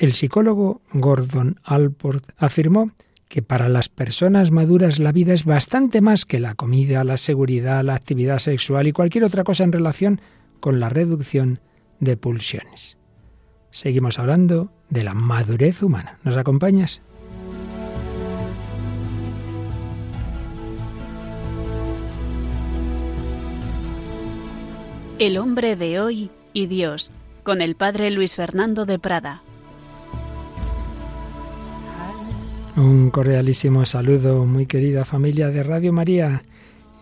El psicólogo Gordon Alport afirmó que para las personas maduras la vida es bastante más que la comida, la seguridad, la actividad sexual y cualquier otra cosa en relación con la reducción de pulsiones. Seguimos hablando de la madurez humana. ¿Nos acompañas? El hombre de hoy y Dios, con el padre Luis Fernando de Prada. Un cordialísimo saludo, muy querida familia de Radio María,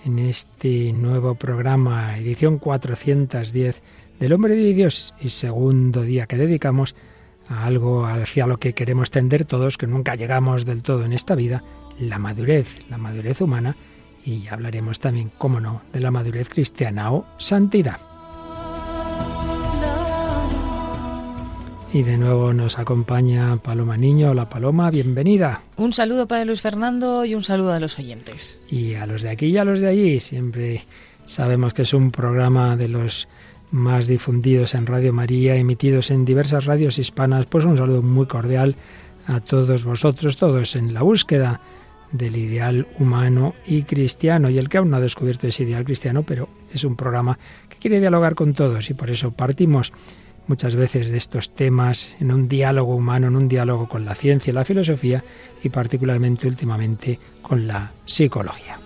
en este nuevo programa, edición 410 del Hombre de Dios y segundo día que dedicamos a algo hacia lo que queremos tender todos, que nunca llegamos del todo en esta vida, la madurez, la madurez humana, y hablaremos también, cómo no, de la madurez cristiana o santidad. Y de nuevo nos acompaña Paloma Niño. Hola Paloma, bienvenida. Un saludo para Luis Fernando y un saludo a los oyentes. Y a los de aquí y a los de allí. Siempre sabemos que es un programa de los más difundidos en Radio María, emitidos en diversas radios hispanas. Pues un saludo muy cordial a todos vosotros, todos en la búsqueda del ideal humano y cristiano. Y el que aún no ha descubierto ese ideal cristiano, pero es un programa que quiere dialogar con todos y por eso partimos muchas veces de estos temas en un diálogo humano, en un diálogo con la ciencia y la filosofía y particularmente últimamente con la psicología.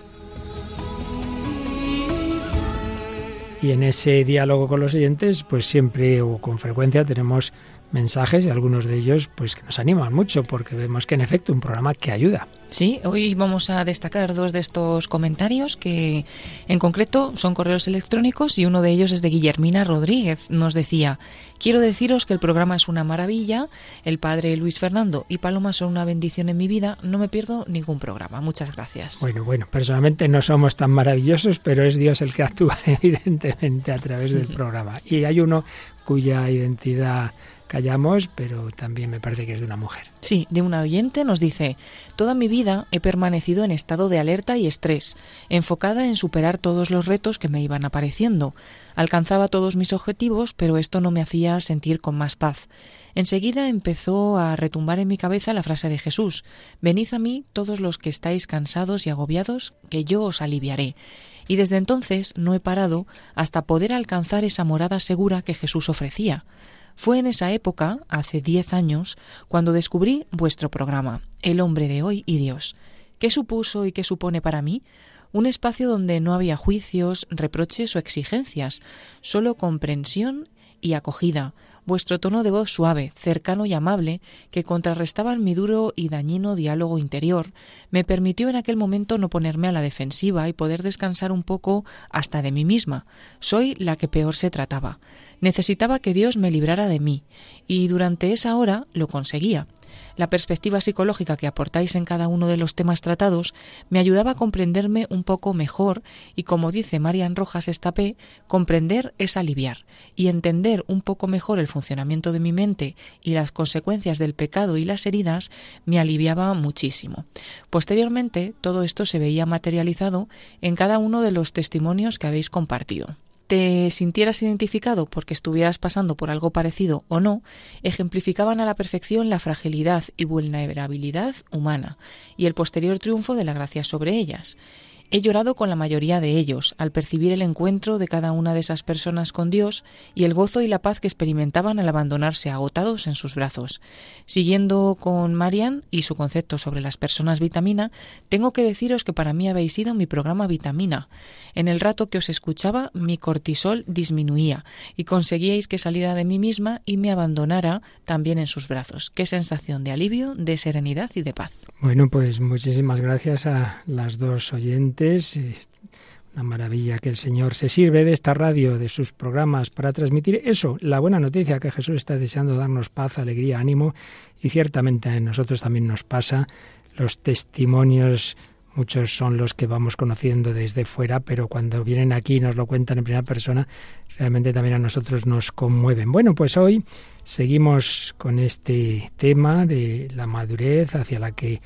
Y en ese diálogo con los oyentes, pues siempre o con frecuencia tenemos mensajes y algunos de ellos pues que nos animan mucho porque vemos que en efecto un programa que ayuda. Sí, hoy vamos a destacar dos de estos comentarios que en concreto son correos electrónicos y uno de ellos es de Guillermina Rodríguez. Nos decía, quiero deciros que el programa es una maravilla, el padre Luis Fernando y Paloma son una bendición en mi vida, no me pierdo ningún programa. Muchas gracias. Bueno, bueno, personalmente no somos tan maravillosos, pero es Dios el que actúa evidentemente a través del programa. Y hay uno cuya identidad callamos, pero también me parece que es de una mujer. Sí, de una oyente nos dice, toda mi vida he permanecido en estado de alerta y estrés, enfocada en superar todos los retos que me iban apareciendo. Alcanzaba todos mis objetivos, pero esto no me hacía sentir con más paz. Enseguida empezó a retumbar en mi cabeza la frase de Jesús, Venid a mí todos los que estáis cansados y agobiados, que yo os aliviaré y desde entonces no he parado hasta poder alcanzar esa morada segura que Jesús ofrecía. Fue en esa época, hace diez años, cuando descubrí vuestro programa, El hombre de hoy y Dios. ¿Qué supuso y qué supone para mí? Un espacio donde no había juicios, reproches o exigencias, solo comprensión y acogida, vuestro tono de voz suave, cercano y amable, que contrarrestaban mi duro y dañino diálogo interior, me permitió en aquel momento no ponerme a la defensiva y poder descansar un poco hasta de mí misma. Soy la que peor se trataba. Necesitaba que Dios me librara de mí, y durante esa hora lo conseguía. La perspectiva psicológica que aportáis en cada uno de los temas tratados me ayudaba a comprenderme un poco mejor y, como dice Marian Rojas Estapé, comprender es aliviar y entender un poco mejor el funcionamiento de mi mente y las consecuencias del pecado y las heridas me aliviaba muchísimo. Posteriormente, todo esto se veía materializado en cada uno de los testimonios que habéis compartido te sintieras identificado porque estuvieras pasando por algo parecido o no, ejemplificaban a la perfección la fragilidad y vulnerabilidad humana y el posterior triunfo de la gracia sobre ellas. He llorado con la mayoría de ellos al percibir el encuentro de cada una de esas personas con Dios y el gozo y la paz que experimentaban al abandonarse agotados en sus brazos. Siguiendo con Marian y su concepto sobre las personas vitamina, tengo que deciros que para mí habéis sido mi programa vitamina. En el rato que os escuchaba, mi cortisol disminuía y conseguíais que saliera de mí misma y me abandonara también en sus brazos. Qué sensación de alivio, de serenidad y de paz. Bueno, pues muchísimas gracias a las dos oyentes una maravilla que el Señor se sirve de esta radio, de sus programas, para transmitir eso, la buena noticia que Jesús está deseando darnos paz, alegría, ánimo, y ciertamente a nosotros también nos pasa. Los testimonios, muchos son los que vamos conociendo desde fuera, pero cuando vienen aquí y nos lo cuentan en primera persona, realmente también a nosotros nos conmueven. Bueno, pues hoy seguimos con este tema de la madurez hacia la que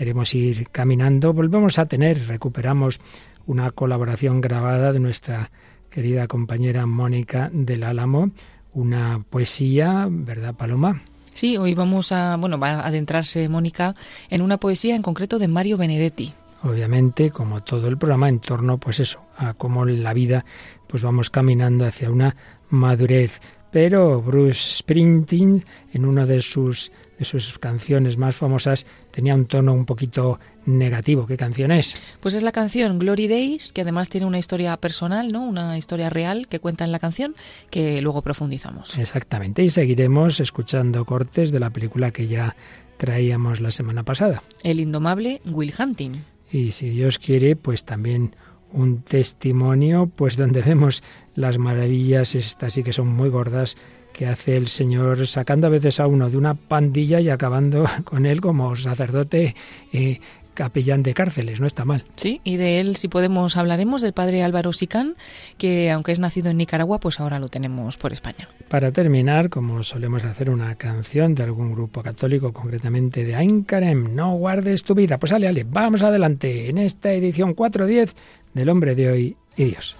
queremos ir caminando, volvemos a tener, recuperamos una colaboración grabada de nuestra querida compañera Mónica del Álamo, una poesía, ¿verdad, Paloma? Sí, hoy vamos a, bueno, va a adentrarse Mónica en una poesía en concreto de Mario Benedetti. Obviamente, como todo el programa, en torno, pues eso, a cómo en la vida, pues vamos caminando hacia una madurez. Pero Bruce Springsteen, en una de sus, de sus canciones más famosas, tenía un tono un poquito negativo. ¿Qué canción es? Pues es la canción Glory Days, que además tiene una historia personal, ¿no? Una historia real que cuenta en la canción, que luego profundizamos. Exactamente, y seguiremos escuchando cortes de la película que ya traíamos la semana pasada. El indomable Will Hunting. Y si Dios quiere, pues también un testimonio, pues donde vemos las maravillas, estas sí que son muy gordas, que hace el Señor sacando a veces a uno de una pandilla y acabando con él como sacerdote eh, capellán de cárceles, no está mal. Sí, y de él, si podemos, hablaremos del padre Álvaro Sicán, que aunque es nacido en Nicaragua, pues ahora lo tenemos por España. Para terminar, como solemos hacer una canción de algún grupo católico, concretamente de Aincarem, no guardes tu vida. Pues ale, ale, vamos adelante en esta edición 410 del hombre de hoy y Dios.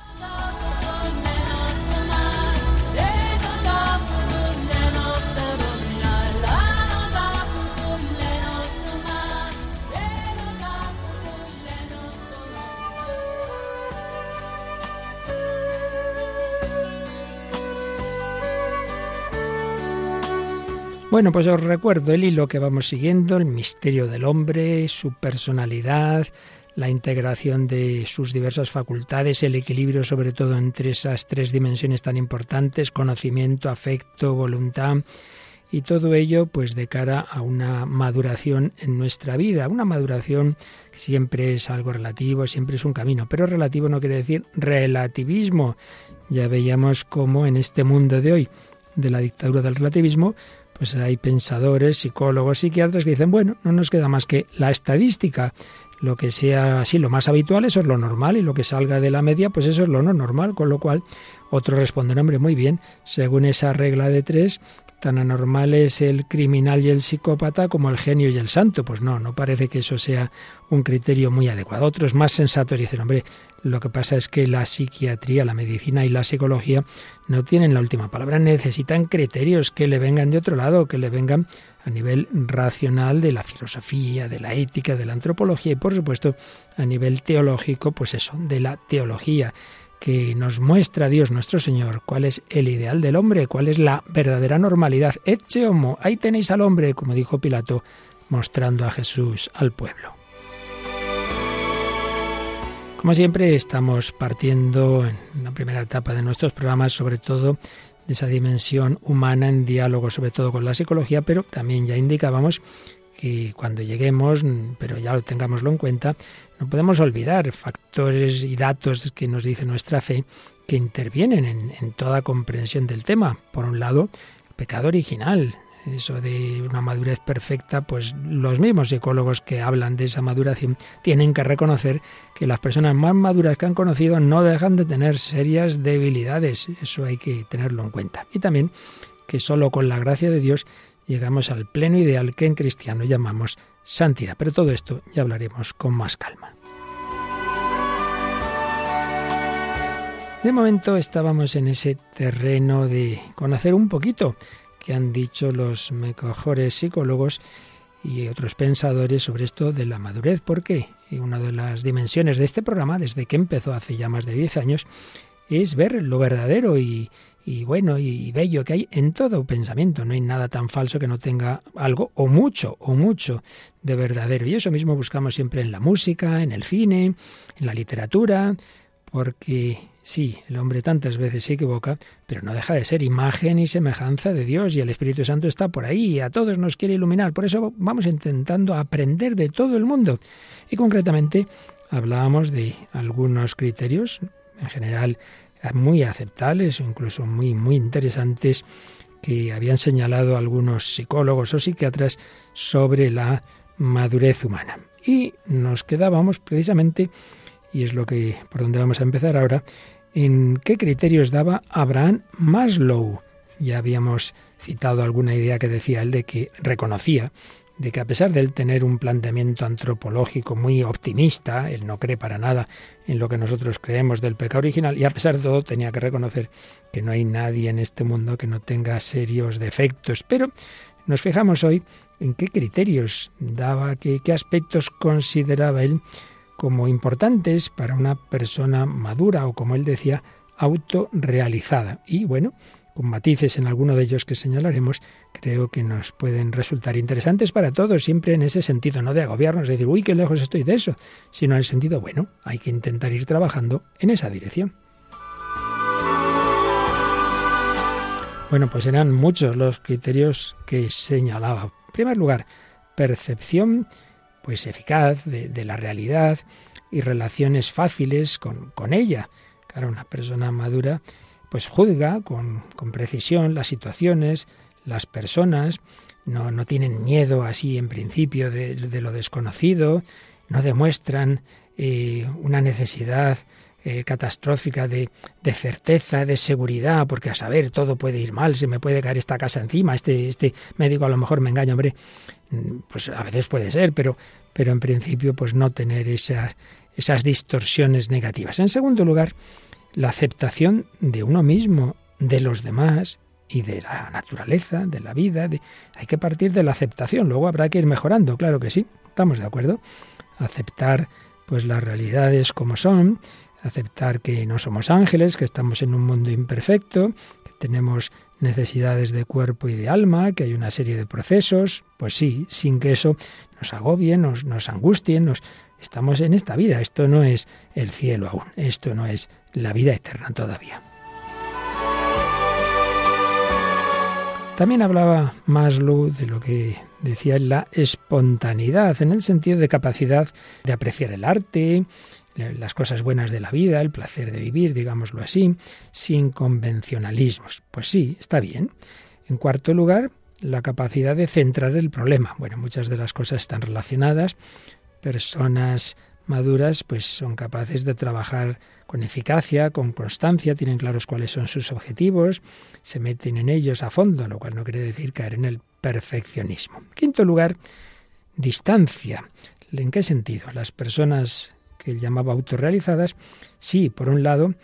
Bueno, pues os recuerdo el hilo que vamos siguiendo, el misterio del hombre, su personalidad, la integración de sus diversas facultades, el equilibrio sobre todo entre esas tres dimensiones tan importantes, conocimiento, afecto, voluntad, y todo ello pues de cara a una maduración en nuestra vida, una maduración que siempre es algo relativo, siempre es un camino, pero relativo no quiere decir relativismo. Ya veíamos cómo en este mundo de hoy de la dictadura del relativismo, pues hay pensadores, psicólogos, psiquiatras que dicen, bueno, no nos queda más que la estadística, lo que sea así, lo más habitual, eso es lo normal, y lo que salga de la media, pues eso es lo no normal, con lo cual otro responde, hombre, muy bien, según esa regla de tres, tan anormal es el criminal y el psicópata como el genio y el santo. Pues no, no parece que eso sea un criterio muy adecuado. Otros más sensatos dicen, hombre, lo que pasa es que la psiquiatría, la medicina y la psicología no tienen la última palabra, necesitan criterios que le vengan de otro lado, que le vengan a nivel racional de la filosofía, de la ética, de la antropología y por supuesto a nivel teológico, pues eso, de la teología que nos muestra Dios nuestro Señor cuál es el ideal del hombre, cuál es la verdadera normalidad. Etche homo, ahí tenéis al hombre, como dijo Pilato, mostrando a Jesús al pueblo. Como siempre, estamos partiendo en la primera etapa de nuestros programas, sobre todo de esa dimensión humana en diálogo, sobre todo con la psicología, pero también ya indicábamos que cuando lleguemos, pero ya lo tengámoslo en cuenta, no podemos olvidar factores y datos que nos dice nuestra fe que intervienen en, en toda comprensión del tema. Por un lado, el pecado original, eso de una madurez perfecta, pues los mismos psicólogos que hablan de esa maduración tienen que reconocer que las personas más maduras que han conocido no dejan de tener serias debilidades. Eso hay que tenerlo en cuenta. Y también que solo con la gracia de Dios llegamos al pleno ideal que en cristiano llamamos santidad. Pero todo esto ya hablaremos con más calma. De momento estábamos en ese terreno de conocer un poquito que han dicho los mejores psicólogos y otros pensadores sobre esto de la madurez. ¿Por qué? Y una de las dimensiones de este programa, desde que empezó hace ya más de 10 años, es ver lo verdadero y, y bueno y bello que hay en todo pensamiento. No hay nada tan falso que no tenga algo o mucho o mucho de verdadero. Y eso mismo buscamos siempre en la música, en el cine, en la literatura, porque sí, el hombre tantas veces se equivoca, pero no deja de ser imagen y semejanza de Dios y el Espíritu Santo está por ahí y a todos nos quiere iluminar. Por eso vamos intentando aprender de todo el mundo. Y concretamente hablábamos de algunos criterios, en general muy aceptables o incluso muy, muy interesantes que habían señalado algunos psicólogos o psiquiatras sobre la madurez humana. Y nos quedábamos precisamente, y es lo que por donde vamos a empezar ahora, en qué criterios daba Abraham Maslow. Ya habíamos citado alguna idea que decía él de que reconocía de que a pesar de él tener un planteamiento antropológico muy optimista, él no cree para nada en lo que nosotros creemos del pecado original, y a pesar de todo tenía que reconocer que no hay nadie en este mundo que no tenga serios defectos, pero Nos fijamos hoy en qué criterios daba, qué, qué aspectos consideraba él como importantes para una persona madura o, como él decía, autorrealizada. Y bueno, con matices en alguno de ellos que señalaremos, creo que nos pueden resultar interesantes para todos, siempre en ese sentido, no de agobiarnos, de decir, uy, qué lejos estoy de eso, sino en el sentido, bueno, hay que intentar ir trabajando en esa dirección. Bueno, pues eran muchos los criterios que señalaba. En primer lugar, percepción pues eficaz de, la realidad y relaciones fáciles con, con ella. Claro, una persona madura pues juzga con, precisión las situaciones, las personas, no, no tienen miedo así en principio de, lo desconocido, no demuestran eh, una necesidad eh, catastrófica de, de, certeza, de seguridad, porque a saber, todo puede ir mal, se me puede caer esta casa encima, este, este médico a lo mejor me engaña, hombre, mm, pues a veces puede ser, pero, pero en principio pues no tener esas, esas distorsiones negativas. En segundo lugar, la aceptación de uno mismo, de los demás y de la naturaleza, de la vida. Hay que partir de la aceptación, luego habrá que ir mejorando, claro que sí, estamos de acuerdo. Aceptar pues las realidades como son, aceptar que no somos ángeles, que estamos en un mundo imperfecto, que tenemos necesidades de cuerpo y de alma, que hay una serie de procesos, pues sí, sin que eso nos agobie, nos, angustie, nos, estamos en esta vida, esto no es el cielo aún, esto no es la vida eterna todavía. También hablaba Maslow de lo que decía la espontaneidad, en el sentido de capacidad de apreciar el arte, las cosas buenas de la vida, el placer de vivir, digámoslo así, sin convencionalismos. Pues sí, está bien. En cuarto lugar, la capacidad de centrar el problema. Bueno, muchas de las cosas están relacionadas. Personas maduras pues son capaces de trabajar con eficacia, con constancia, tienen claros cuáles son sus objetivos, se meten en ellos a fondo, lo cual no quiere decir caer en el perfeccionismo. Quinto lugar, distancia. ¿En qué sentido? Las personas que él llamaba autorrealizadas, sí, por un lado,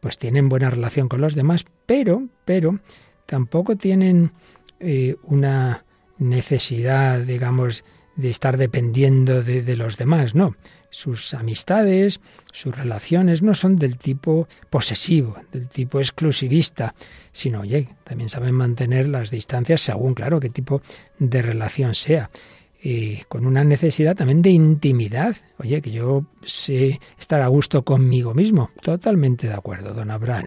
pues tienen buena relación con los demás, pero, pero tampoco tienen eh, una necesidad, digamos, de estar dependiendo de los demás, no sus amistades, sus relaciones no son del tipo posesivo, del tipo exclusivista, sino, oye, también saben mantener las distancias según, claro, qué tipo de relación sea. Y con una necesidad también de intimidad. Oye, que yo sé estar a gusto conmigo mismo. Totalmente de acuerdo, don Abraham.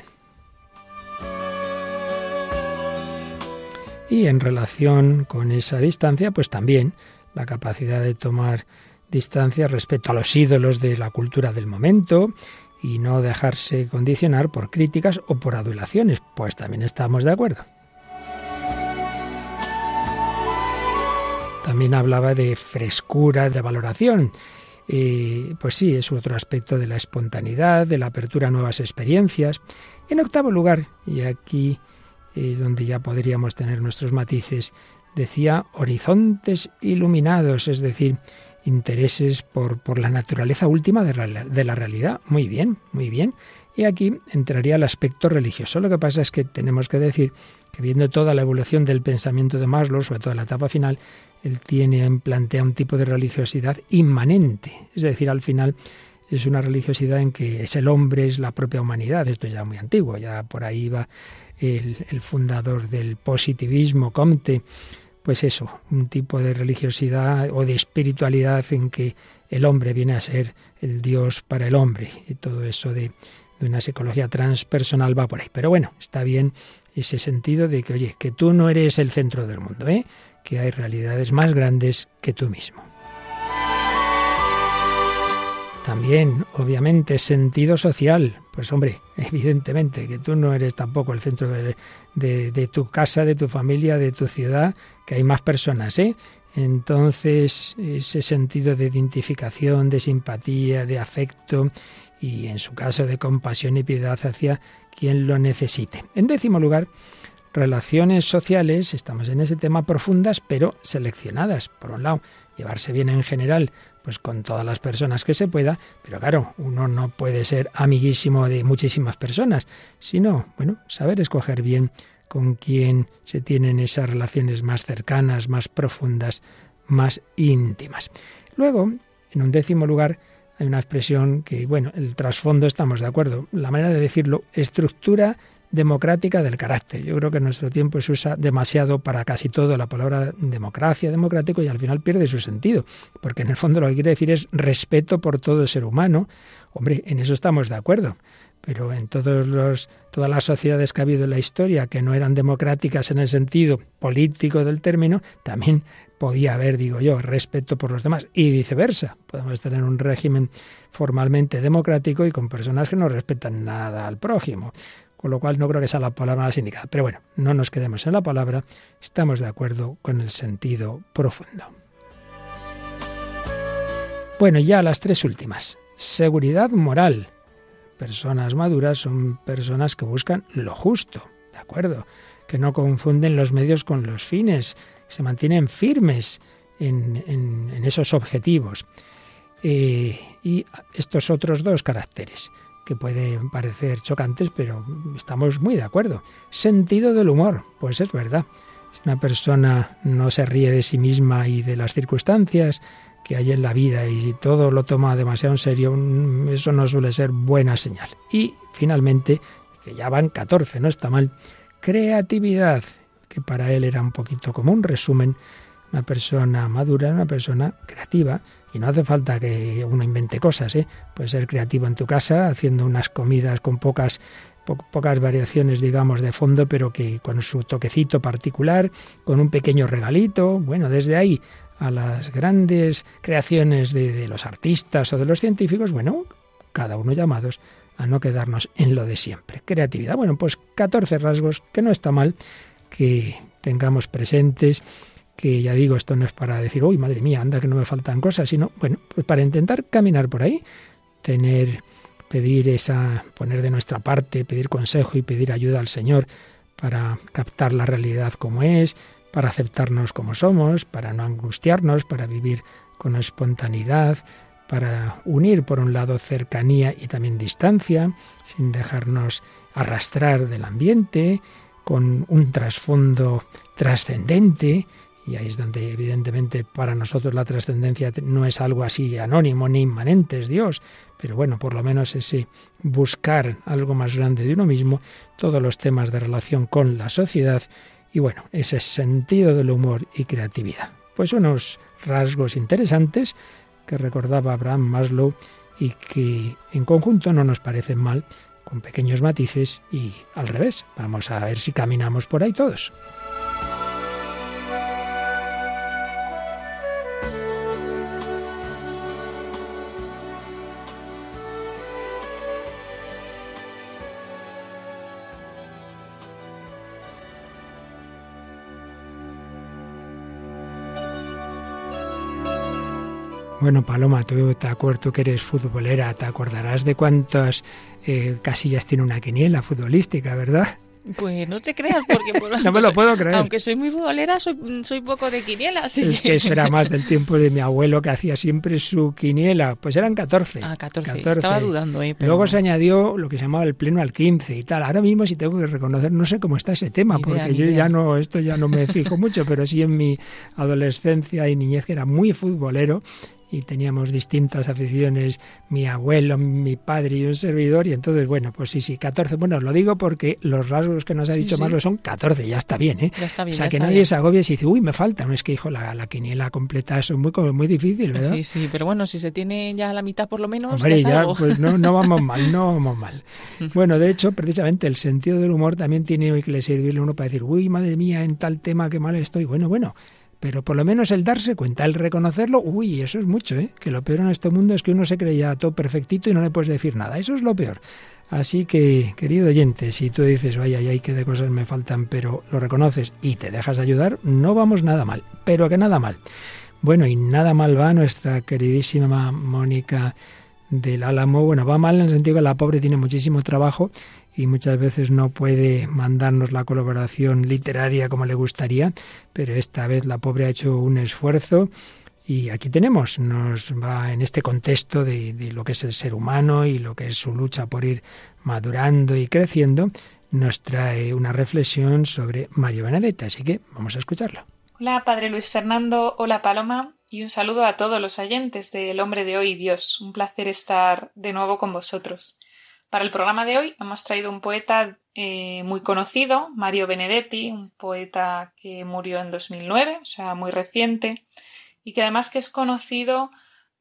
Y en relación con esa distancia, pues también la capacidad de tomar distancia respecto a los ídolos de la cultura del momento y no dejarse condicionar por críticas o por adulaciones, pues también estamos de acuerdo. También hablaba de frescura, de valoración. y pues sí, es otro aspecto de la espontaneidad, de la apertura a nuevas experiencias. En octavo lugar, y aquí es donde ya podríamos tener nuestros matices, decía horizontes iluminados, es decir, intereses por, por la naturaleza última de la, de la realidad. Muy bien, muy bien. Y aquí entraría el aspecto religioso. Lo que pasa es que tenemos que decir que viendo toda la evolución del pensamiento de Maslow, sobre todo en la etapa final, él tiene, plantea un tipo de religiosidad inmanente. Es decir, al final es una religiosidad en que es el hombre, es la propia humanidad. Esto ya muy antiguo, ya por ahí va el, el fundador del positivismo, Comte, pues eso, un tipo de religiosidad o de espiritualidad en que el hombre viene a ser el Dios para el hombre y todo eso de, una psicología transpersonal va por ahí. Pero bueno, está bien ese sentido de que, oye, que tú no eres el centro del mundo, ¿eh? Que hay realidades más grandes que tú mismo. También, obviamente, sentido social. Pues hombre, evidentemente que tú no eres tampoco el centro de, tu casa, de tu familia, de tu ciudad, que hay más personas, ¿eh? Entonces, ese sentido de identificación, de simpatía, de afecto y, en su caso, de compasión y piedad hacia quien lo necesite. En décimo lugar, relaciones sociales, estamos en ese tema profundas, pero seleccionadas. Por un lado, llevarse bien en general pues con todas las personas que se pueda, pero claro, uno no puede ser amiguísimo de muchísimas personas, sino, bueno, saber escoger bien con quien se tienen esas relaciones más cercanas, más profundas, más íntimas. Luego, en un décimo lugar, hay una expresión que, bueno, el trasfondo estamos de acuerdo. La manera de decirlo, estructura democrática del carácter. Yo creo que en nuestro tiempo se usa demasiado para casi todo la palabra democracia, democrático, y al final pierde su sentido, porque en el fondo lo que quiere decir es respeto por todo ser humano. Hombre, en eso estamos de acuerdo pero en todos los, todas las sociedades que ha habido en la historia que no eran democráticas en el sentido político del término, también podía haber, digo yo, respeto por los demás y viceversa. Podemos tener un régimen formalmente democrático y con personas que no respetan nada al prójimo. Con lo cual no creo que sea la palabra más indicada. Pero bueno, no nos quedemos en la palabra, estamos de acuerdo con el sentido profundo. Bueno, ya las tres últimas. Seguridad moral personas maduras son personas que buscan lo justo, ¿de acuerdo? Que no confunden los medios con los fines, se mantienen firmes en, esos objetivos. Eh, y estos otros dos caracteres, que pueden parecer chocantes, pero estamos muy de acuerdo. Sentido del humor, pues es verdad. Si una persona no se ríe de sí misma y de las circunstancias, que hay en la vida y si todo lo toma demasiado en serio, mm, eso no suele ser buena señal. Y finalmente, que ya van 14, no está mal, creatividad, que para él era un poquito como un resumen, una persona madura, una persona creativa, y no hace falta que uno invente cosas, ¿eh? Puede ser creativo en tu casa, haciendo unas comidas con pocas pocas variaciones, digamos, de fondo, pero que con su toquecito particular, con un pequeño regalito, bueno, desde ahí a las grandes creaciones de, los artistas o de los científicos, bueno, cada uno llamados a no quedarnos en lo de siempre. Creatividad, bueno, pues 14 rasgos que no está mal que tengamos presentes, que ya digo, esto no es para decir, uy, madre mía, anda que no me faltan cosas, sino, bueno, pues para intentar caminar por ahí, tener, pedir esa, poner de nuestra parte, pedir consejo y pedir ayuda al Señor para captar la realidad como es, para aceptarnos como somos, para no angustiarnos, para vivir con espontaneidad, para unir por un lado cercanía y también distancia, sin dejarnos arrastrar del ambiente, con un trasfondo trascendente, y ahí es donde evidentemente para nosotros la trascendencia no es algo así anónimo ni inmanente, es Dios, pero bueno, por lo menos ese buscar algo más grande de uno mismo, todos los temas de relación con la sociedad y bueno, ese sentido del humor y creatividad. Pues unos rasgos interesantes que recordaba Abraham Maslow y que en conjunto no nos parecen mal, con pequeños matices y al revés. Vamos a ver si caminamos por ahí todos. Bueno, Paloma, tú te acuerdo que eres futbolera, te acordarás de cuántas eh, casillas tiene una quiniela futbolística, ¿verdad? Pues no te creas, porque no me lo puedo creer. Aunque soy muy futbolera, soy, soy poco de quinielas. Es que eso era más del tiempo de mi abuelo que hacía siempre su quiniela. Pues eran 14. Ah, 14. Estaba dudando, ¿eh? Luego se añadió lo que se llamaba el pleno al 15 y tal. Ahora mismo, si tengo que reconocer, no sé cómo está ese tema, porque yo ya no, esto ya no me fijo mucho, pero sí en mi adolescencia y niñez que era muy futbolero y teníamos distintas aficiones, mi abuelo, mi padre y un servidor, y entonces, bueno, pues sí, sí, 14. Bueno, lo digo porque los rasgos que nos ha dicho Marlo son 14, ya está bien, ¿eh? Ya está bien, o sea, que nadie se agobie y dice, uy, me falta. No es que, hijo, la, la quiniela completa es muy, muy difícil, ¿verdad? Sí, sí, pero bueno, si se tiene ya la mitad por lo menos. Hombre, ya, pues no, no vamos mal, no vamos mal. Bueno, de hecho, precisamente el sentido del humor también tiene que le servirle a uno para decir, uy, madre mía, en tal tema qué mal estoy. Bueno, bueno pero por lo menos el darse cuenta, el reconocerlo, uy, eso es mucho, ¿eh? Que lo peor en este mundo es que uno se creía todo perfectito y no le puedes decir nada. Eso es lo peor. Así que, querido oyente, si tú dices, vaya, ay, qué de cosas me faltan, pero lo reconoces y te dejas ayudar, no vamos nada mal, pero que nada mal. Bueno, y nada mal va nuestra queridísima Mónica del Álamo. Bueno, va mal en el sentido que la pobre tiene muchísimo trabajo y muchas veces no puede mandarnos la colaboración literaria como le gustaría, pero esta vez la pobre ha hecho un esfuerzo y aquí tenemos, nos va en este contexto de, lo que es el ser humano y lo que es su lucha por ir madurando y creciendo, nos trae una reflexión sobre Mario Benedetti, así que vamos a escucharlo. Hola, Padre Luis Fernando, hola Paloma, y un saludo a todos los oyentes del Hombre de Hoy Dios. Un placer estar de nuevo con vosotros. Para el programa de hoy hemos traído un poeta eh, muy conocido, Mario Benedetti, un poeta que murió en 2009, o sea, muy reciente, y que además que es conocido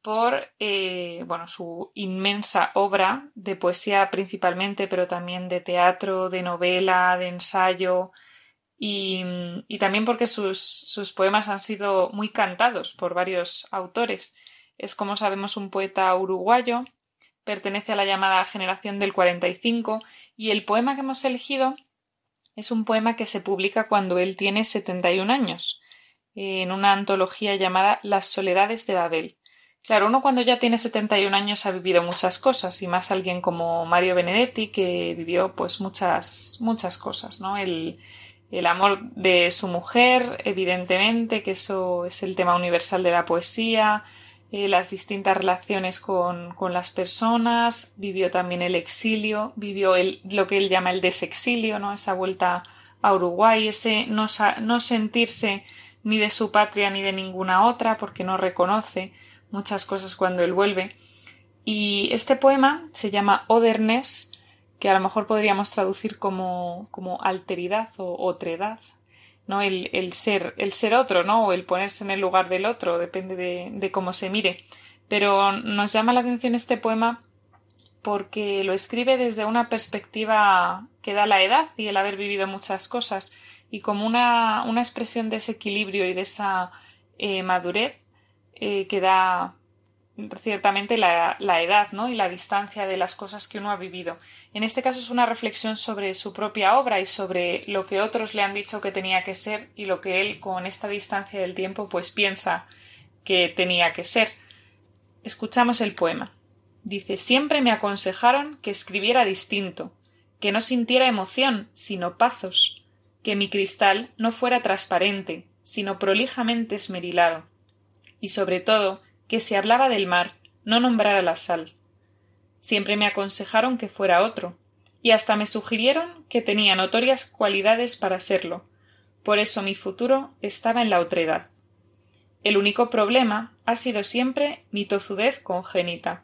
por eh, bueno, su inmensa obra de poesía principalmente, pero también de teatro, de novela, de ensayo, y, y también porque sus, sus, poemas han sido muy cantados por varios autores. Es, como sabemos, un poeta uruguayo pertenece a la llamada generación del 45 y el poema que hemos elegido es un poema que se publica cuando él tiene 71 años en una antología llamada Las soledades de Babel. Claro, uno cuando ya tiene 71 años ha vivido muchas cosas y más alguien como Mario Benedetti que vivió pues muchas muchas cosas, ¿no? El, el amor de su mujer, evidentemente, que eso es el tema universal de la poesía, eh, las distintas relaciones con, con, las personas, vivió también el exilio, vivió el, lo que él llama el desexilio, ¿no? esa vuelta a Uruguay, ese no, no sentirse ni de su patria ni de ninguna otra, porque no reconoce muchas cosas cuando él vuelve. Y este poema se llama Odernes, que a lo mejor podríamos traducir como, como alteridad o otredad, ¿no? El, el, ser, el ser otro, ¿no? O el ponerse en el lugar del otro, depende de, de cómo se mire. Pero nos llama la atención este poema porque lo escribe desde una perspectiva que da la edad y el haber vivido muchas cosas y como una, una expresión de ese equilibrio y de esa eh, madurez eh, que da ciertamente la, edad ¿no? y la distancia de las cosas que uno ha vivido. En este caso es una reflexión sobre su propia obra y sobre lo que otros le han dicho que tenía que ser y lo que él con esta distancia del tiempo pues piensa que tenía que ser. Escuchamos el poema. Dice siempre me aconsejaron que escribiera distinto, que no sintiera emoción, sino pazos, que mi cristal no fuera transparente, sino prolijamente esmerilado, y sobre todo que si hablaba del mar no nombrara la sal. Siempre me aconsejaron que fuera otro, y hasta me sugirieron que tenía notorias cualidades para serlo. Por eso mi futuro estaba en la otredad. El único problema ha sido siempre mi tozudez congénita.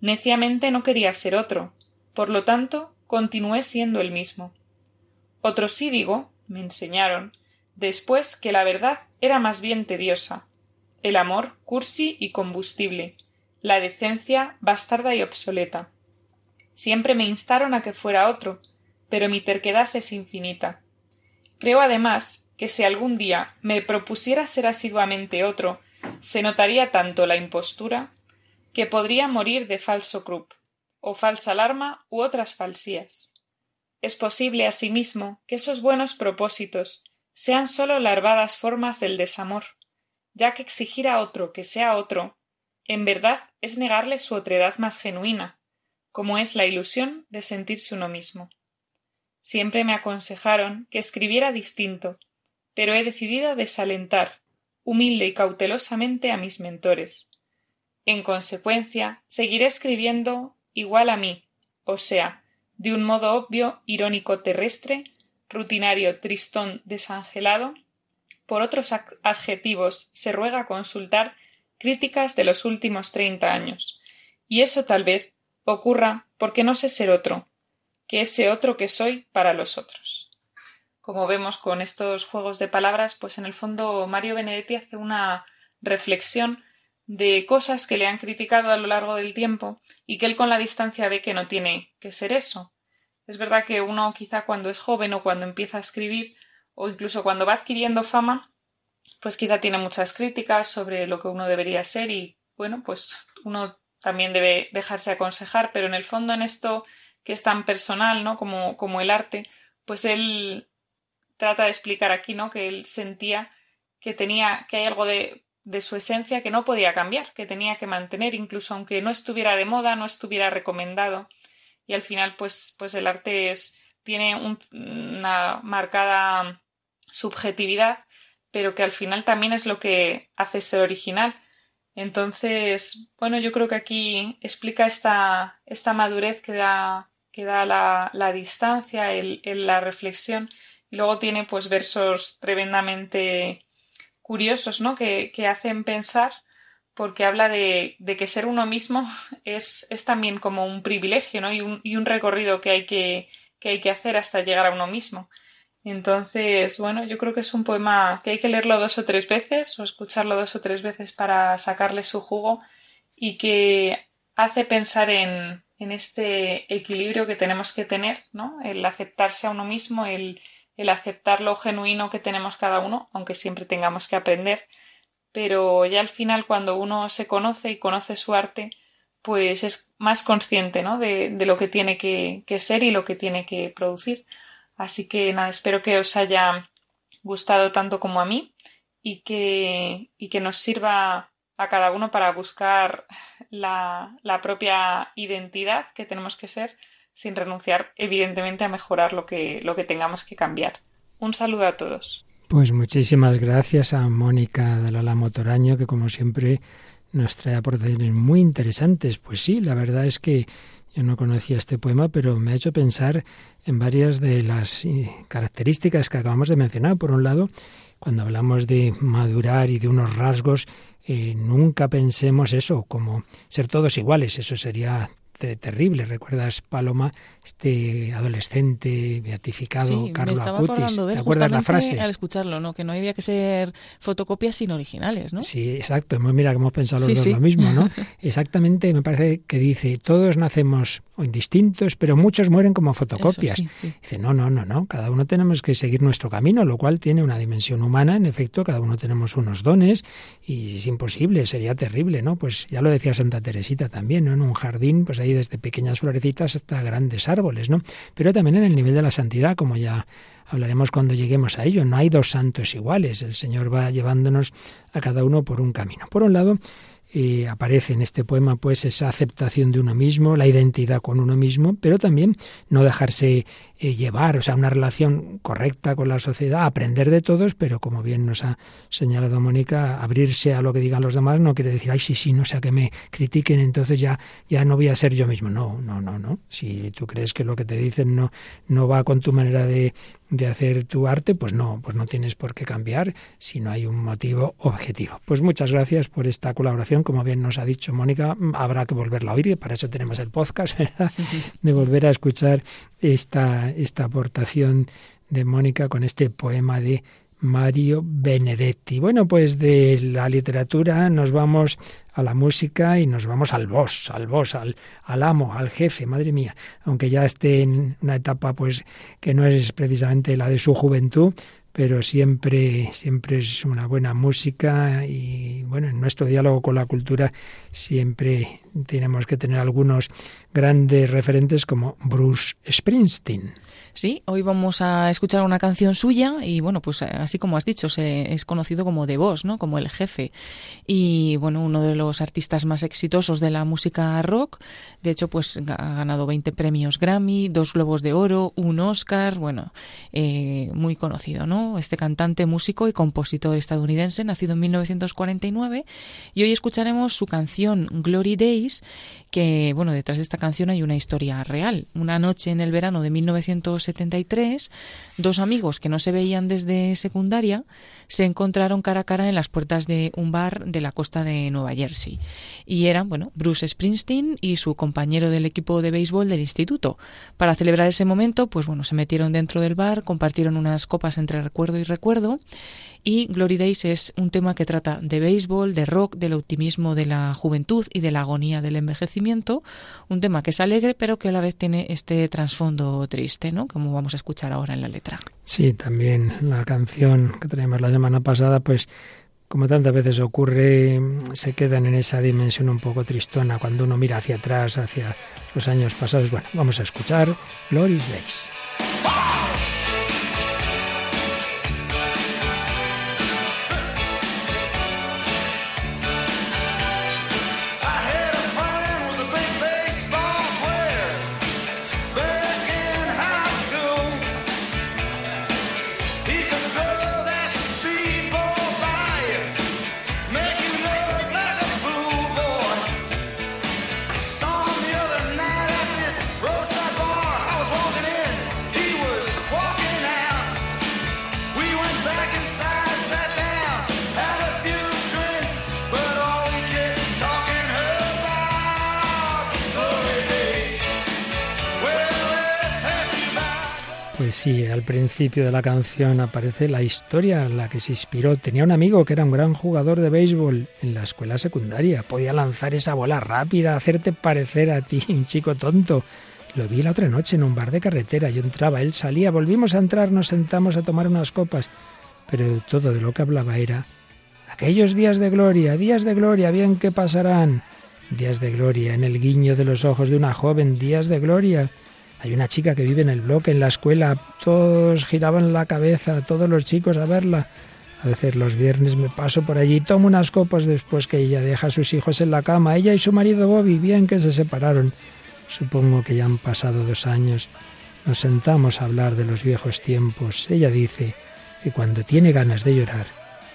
Neciamente no quería ser otro, por lo tanto continué siendo el mismo. Otros sí digo, me enseñaron, después que la verdad era más bien tediosa, el amor cursi y combustible, la decencia bastarda y obsoleta. Siempre me instaron a que fuera otro, pero mi terquedad es infinita. Creo además que si algún día me propusiera ser asiduamente otro, se notaría tanto la impostura que podría morir de falso crup, o falsa alarma u otras falsías. Es posible asimismo que esos buenos propósitos sean sólo larvadas formas del desamor, ya que exigir a otro que sea otro, en verdad es negarle su otredad más genuina, como es la ilusión de sentirse uno mismo. Siempre me aconsejaron que escribiera distinto, pero he decidido desalentar, humilde y cautelosamente, a mis mentores. En consecuencia, seguiré escribiendo igual a mí, o sea, de un modo obvio, irónico terrestre, rutinario, tristón, desangelado, por otros adjetivos se ruega consultar críticas de los últimos treinta años. Y eso tal vez ocurra porque no sé ser otro, que ese otro que soy para los otros. Como vemos con estos juegos de palabras, pues en el fondo Mario Benedetti hace una reflexión de cosas que le han criticado a lo largo del tiempo y que él con la distancia ve que no tiene que ser eso. Es verdad que uno quizá cuando es joven o cuando empieza a escribir o incluso cuando va adquiriendo fama, pues quizá tiene muchas críticas sobre lo que uno debería ser y bueno, pues uno también debe dejarse aconsejar, pero en el fondo en esto que es tan personal, ¿no? Como, como el arte, pues él trata de explicar aquí, ¿no? Que él sentía que tenía, que hay algo de, de su esencia que no podía cambiar, que tenía que mantener, incluso aunque no estuviera de moda, no estuviera recomendado. Y al final, pues, pues el arte es, tiene una marcada subjetividad, pero que al final también es lo que hace ser original. Entonces, bueno, yo creo que aquí explica esta, esta madurez que da, que da la, la distancia, el, la reflexión. Y luego tiene pues versos tremendamente curiosos, ¿no? Que, que hacen pensar porque habla de, de, que ser uno mismo es, es también como un privilegio, ¿no? Y un, y un recorrido que hay que, que hay que hacer hasta llegar a uno mismo. Entonces, bueno, yo creo que es un poema que hay que leerlo dos o tres veces o escucharlo dos o tres veces para sacarle su jugo y que hace pensar en, en este equilibrio que tenemos que tener, ¿no? El aceptarse a uno mismo, el, el aceptar lo genuino que tenemos cada uno, aunque siempre tengamos que aprender. Pero ya al final, cuando uno se conoce y conoce su arte, pues es más consciente ¿no? de, de lo que tiene que, que, ser y lo que tiene que producir. Así que nada, espero que os haya gustado tanto como a mí y que, y que nos sirva a cada uno para buscar la, la propia identidad que tenemos que ser sin renunciar, evidentemente, a mejorar lo que, lo que tengamos que cambiar. Un saludo a todos. Pues muchísimas gracias a Mónica de Lala Motoraño, que como siempre nos trae aportaciones muy interesantes. Pues sí, la verdad es que yo no conocía este poema, pero me ha hecho pensar en varias de las eh, características que acabamos de mencionar. Por un lado, cuando hablamos de madurar y de unos rasgos, eh, nunca pensemos eso como ser todos iguales. Eso sería terrible. ¿Recuerdas, Paloma, este adolescente beatificado, sí, Carlos Acutis? ¿Te acuerdas la frase? Al escucharlo, ¿no? Que no había que ser fotocopias sino originales, ¿no? Sí, exacto. Mira que hemos pensado los dos lo mismo, ¿no? Exactamente, me parece que dice, todos nacemos distintos, pero muchos mueren como fotocopias. Dice, no, no, no, no. Cada uno tenemos que seguir nuestro camino, lo cual tiene una dimensión humana. En efecto, cada uno tenemos unos dones y es imposible, sería terrible, ¿no? Pues ya lo decía Santa Teresita también, ¿no? En un jardín, pues ahí desde pequeñas florecitas hasta grandes árboles, ¿no? Pero también en el nivel de la santidad, como ya hablaremos cuando lleguemos a ello. No hay dos santos iguales. El Señor va llevándonos a cada uno por un camino. Por un lado, eh, aparece en este poema pues esa aceptación de uno mismo, la identidad con uno mismo, pero también no dejarse eh, llevar, o sea, una relación correcta con la sociedad, aprender de todos, pero como bien nos ha señalado Mónica, abrirse a lo que digan los demás no quiere decir, ay, sí, sí, no sea que me critiquen, entonces ya, ya no voy a ser yo mismo. No, no, no, no. Si tú crees que lo que te dicen no, no va con tu manera de, de hacer tu arte, pues no, pues no tienes por qué cambiar si no hay un motivo objetivo. Pues muchas gracias por esta colaboración. Como bien nos ha dicho Mónica, habrá que volverla a oír, y para eso tenemos el podcast, de volver a escuchar esta, esta aportación de Mónica con este poema de Mario Benedetti. Bueno, pues de la literatura nos vamos a la música y nos vamos al boss, al boss, al, al, amo, al jefe, madre mía. Aunque ya esté en una etapa pues que no es precisamente la de su juventud, pero siempre, siempre es una buena música y bueno, en nuestro diálogo con la cultura siempre tenemos que tener algunos grandes referentes como Bruce Springsteen. Sí, hoy vamos a escuchar una canción suya y bueno, pues así como has dicho, se, es conocido como The Boss, ¿no? Como el jefe. Y bueno, uno de los artistas más exitosos de la música rock. De hecho, pues ha ganado 20 premios Grammy, dos Globos de Oro, un Oscar, bueno, eh, muy conocido, ¿no? Este cantante, músico y compositor estadounidense, nacido en 1949. Y hoy escucharemos su canción Glory Days, que bueno, detrás de esta canción hay una historia real. Una noche en el verano de 1950 73, dos amigos que no se veían desde secundaria se encontraron cara a cara en las puertas de un bar de la costa de Nueva Jersey. Y eran, bueno, Bruce Springsteen y su compañero del equipo de béisbol del instituto. Para celebrar ese momento, pues bueno, se metieron dentro del bar, compartieron unas copas entre recuerdo y recuerdo y Glory Days es un tema que trata de béisbol, de rock, del optimismo de la juventud y de la agonía del envejecimiento. Un tema que es alegre, pero que a la vez tiene este trasfondo triste, ¿no? Como vamos a escuchar ahora en la letra. Sí, también la canción que traemos la semana pasada, pues como tantas veces ocurre, se quedan en esa dimensión un poco tristona cuando uno mira hacia atrás, hacia los años pasados. Bueno, vamos a escuchar Glory Days. Pues sí, al principio de la canción aparece la historia en la que se inspiró. Tenía un amigo que era un gran jugador de béisbol en la escuela secundaria. Podía lanzar esa bola rápida, hacerte parecer a ti un chico tonto. Lo vi la otra noche en un bar de carretera. Yo entraba, él salía, volvimos a entrar, nos sentamos a tomar unas copas. Pero todo de lo que hablaba era aquellos días de gloria, días de gloria, bien que pasarán. Días de gloria, en el guiño de los ojos de una joven, días de gloria. Hay una chica que vive en el bloque, en la escuela, todos giraban la cabeza, todos los chicos a verla. A veces los viernes me paso por allí, tomo unas copas después que ella deja a sus hijos en la cama. Ella y su marido Bobby, bien que se separaron. Supongo que ya han pasado dos años. Nos sentamos a hablar de los viejos tiempos. Ella dice que cuando tiene ganas de llorar,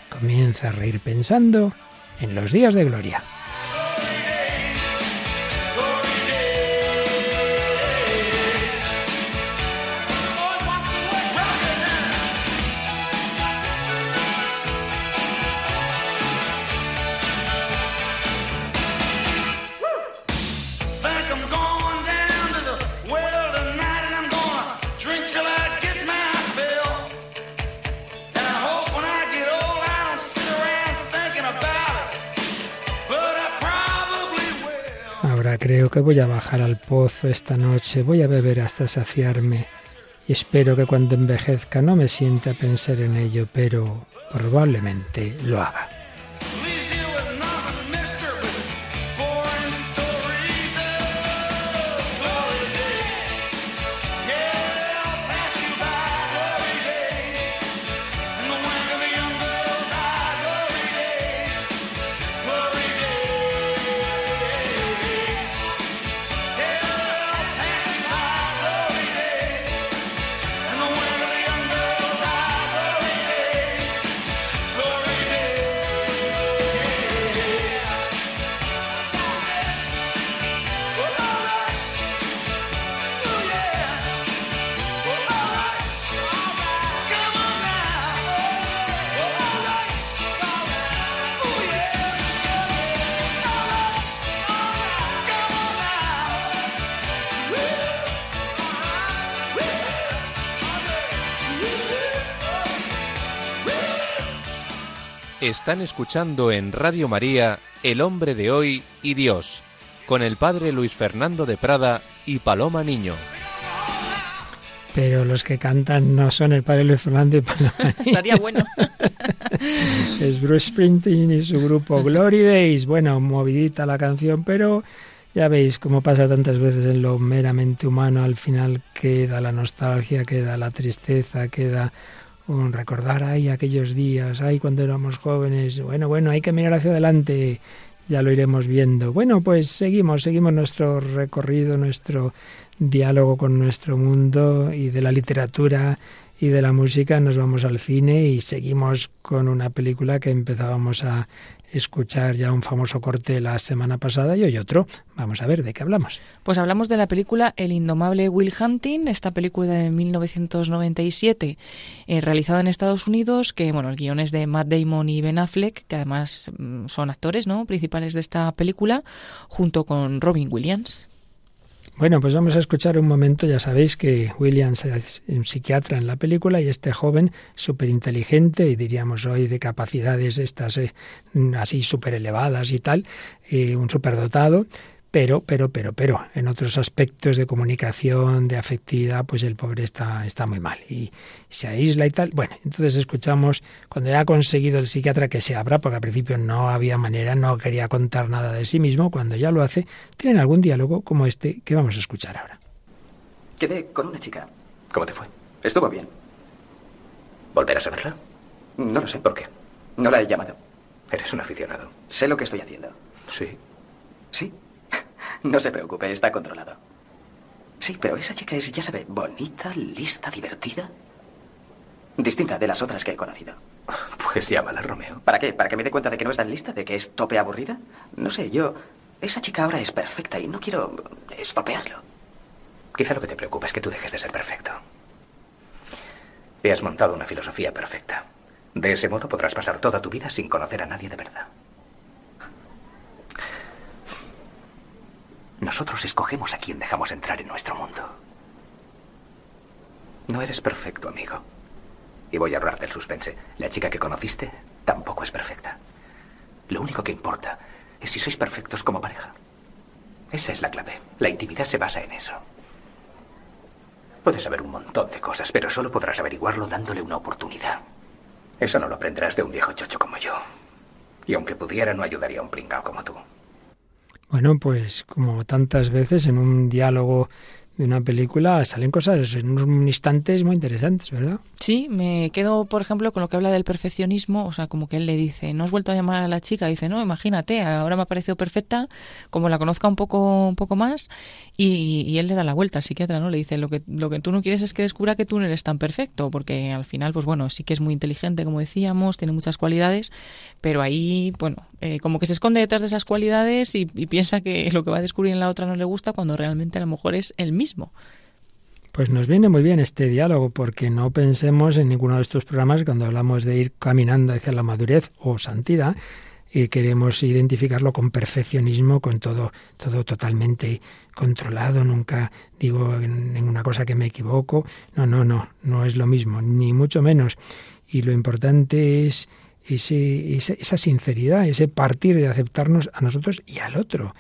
comienza a reír pensando en los días de gloria. Que voy a bajar al pozo esta noche, voy a beber hasta saciarme y espero que cuando envejezca no me sienta a pensar en ello, pero probablemente lo haga. Están escuchando en Radio María El hombre de hoy y Dios, con el padre Luis Fernando de Prada y Paloma Niño. Pero los que cantan no son el padre Luis Fernando y Paloma Niño. Estaría bueno. es Bruce Springsteen y su grupo Glory Days. Bueno, movidita la canción, pero ya veis, como pasa tantas veces en lo meramente humano, al final queda la nostalgia, queda la tristeza, queda un recordar ahí aquellos días, ay cuando éramos jóvenes, bueno, bueno, hay que mirar hacia adelante, ya lo iremos viendo. Bueno, pues seguimos, seguimos nuestro recorrido, nuestro diálogo con nuestro mundo y de la literatura y de la música nos vamos al cine y seguimos con una película que empezábamos a escuchar ya un famoso corte la semana pasada y hoy otro. Vamos a ver de qué hablamos. Pues hablamos de la película El indomable Will Hunting, esta película de 1997, eh, realizada en Estados Unidos, que bueno, el guion es de Matt Damon y Ben Affleck, que además mm, son actores ¿no? principales de esta película, junto con Robin Williams. Bueno, pues vamos a escuchar un momento. Ya sabéis que Williams es un psiquiatra en la película y este joven súper inteligente y diríamos hoy de capacidades estas eh, así súper elevadas y tal, eh, un superdotado, pero, pero, pero, pero, en otros aspectos de comunicación, de afectividad, pues el pobre está, está muy mal y se aísla y tal. Bueno, entonces escuchamos, cuando ya ha conseguido el psiquiatra que se abra, porque al principio no había manera, no quería contar nada de sí mismo, cuando ya lo hace, tienen algún diálogo como este que vamos a escuchar ahora. Quedé con una chica. ¿Cómo te fue? Estuvo bien. ¿Volverás a verla? No lo sé, ¿por qué? No la he llamado. Eres un aficionado. Sé lo que estoy haciendo. Sí. ¿Sí? No se preocupe, está controlado. Sí, pero esa chica es, ya sabe, bonita, lista, divertida. Distinta de las otras que he conocido. Pues llámala, Romeo. ¿Para qué? ¿Para que me dé cuenta de que no es tan lista? ¿De que es tope aburrida? No sé, yo... Esa chica ahora es perfecta y no quiero estropearlo. Quizá lo que te preocupa es que tú dejes de ser perfecto. Te has montado una filosofía perfecta. De ese modo podrás pasar toda tu vida sin conocer a nadie de verdad. Nosotros escogemos a quién dejamos entrar en nuestro mundo. No eres perfecto, amigo. Y voy a ahorrarte el suspense. La chica que conociste tampoco es perfecta. Lo único que importa es si sois perfectos como pareja. Esa es la clave. La intimidad se basa en eso. Puedes saber un montón de cosas, pero solo podrás averiguarlo dándole una oportunidad. Eso no lo aprenderás de un viejo chocho como yo. Y aunque pudiera, no ayudaría a un pringao como tú. Bueno, pues como tantas veces en un diálogo de una película salen cosas en unos instantes muy interesantes, ¿verdad? Sí, me quedo, por ejemplo, con lo que habla del perfeccionismo, o sea, como que él le dice, ¿no has vuelto a llamar a la chica? dice, no, imagínate, ahora me ha parecido perfecta, como la conozca un poco, un poco más, y, él le da la vuelta al psiquiatra, ¿no? Le dice, lo que, lo que tú no quieres es que descubra que tú no eres tan perfecto, porque al final, pues bueno, sí que es muy inteligente, como decíamos, tiene muchas cualidades, pero ahí, bueno, eh, como que se esconde detrás de esas cualidades y, y piensa que lo que va a descubrir en la otra no le gusta, cuando realmente a lo mejor es el mismo pues nos viene muy bien este diálogo, porque no pensemos en ninguno de estos programas cuando hablamos de ir caminando hacia la madurez o santidad, y queremos identificarlo con perfeccionismo, con todo, todo totalmente controlado, nunca digo ninguna cosa que me equivoco. No, no, no, no es lo mismo, ni mucho menos. Y lo importante es ese, esa sinceridad, ese partir de aceptarnos a nosotros y al otro